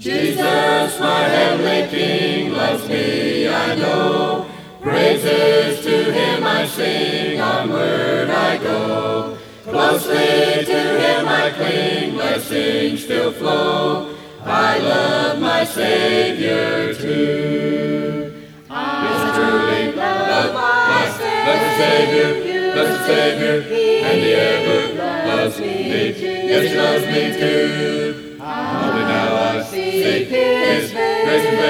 Jesus, my heavenly King, loves me, I know. Praises to him I sing, onward I go. Closely to him I cling, blessings still flow. I love my Savior too. I truly love my Savior, blessed Savior, and He ever loves me. Yes, He loves me too.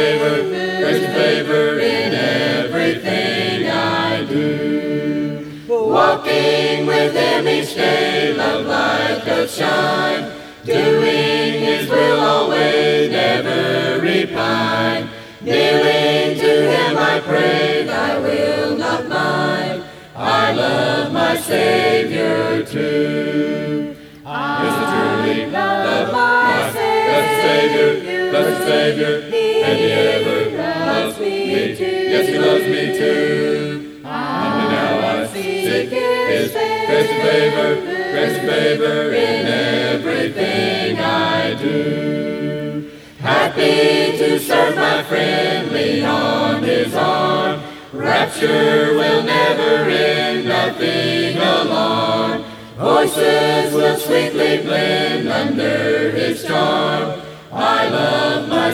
Favor, grace favor in everything I do. Walking with Him each day, love light doth shine. Doing His will always, never repine. Kneeling to Him I pray, Thy will not mine. I love my Savior too. Savior, Savior, and He ever loves me. Yes, He loves me too. Only now I seek His grace and favor, grace and favor in everything I do. Happy to serve my friend, lean on His arm. Rapture will never end, nothing alarm. Voices will sweetly blend under His charm. I love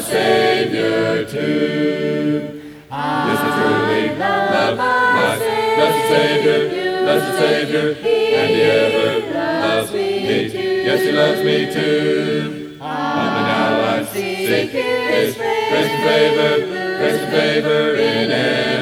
Savior too. Yes, I truly love my blessed Savior, blessed Savior, and He ever loves me. Yes, He loves me too. Only now I seek His grace and favor, grace and favor in I do.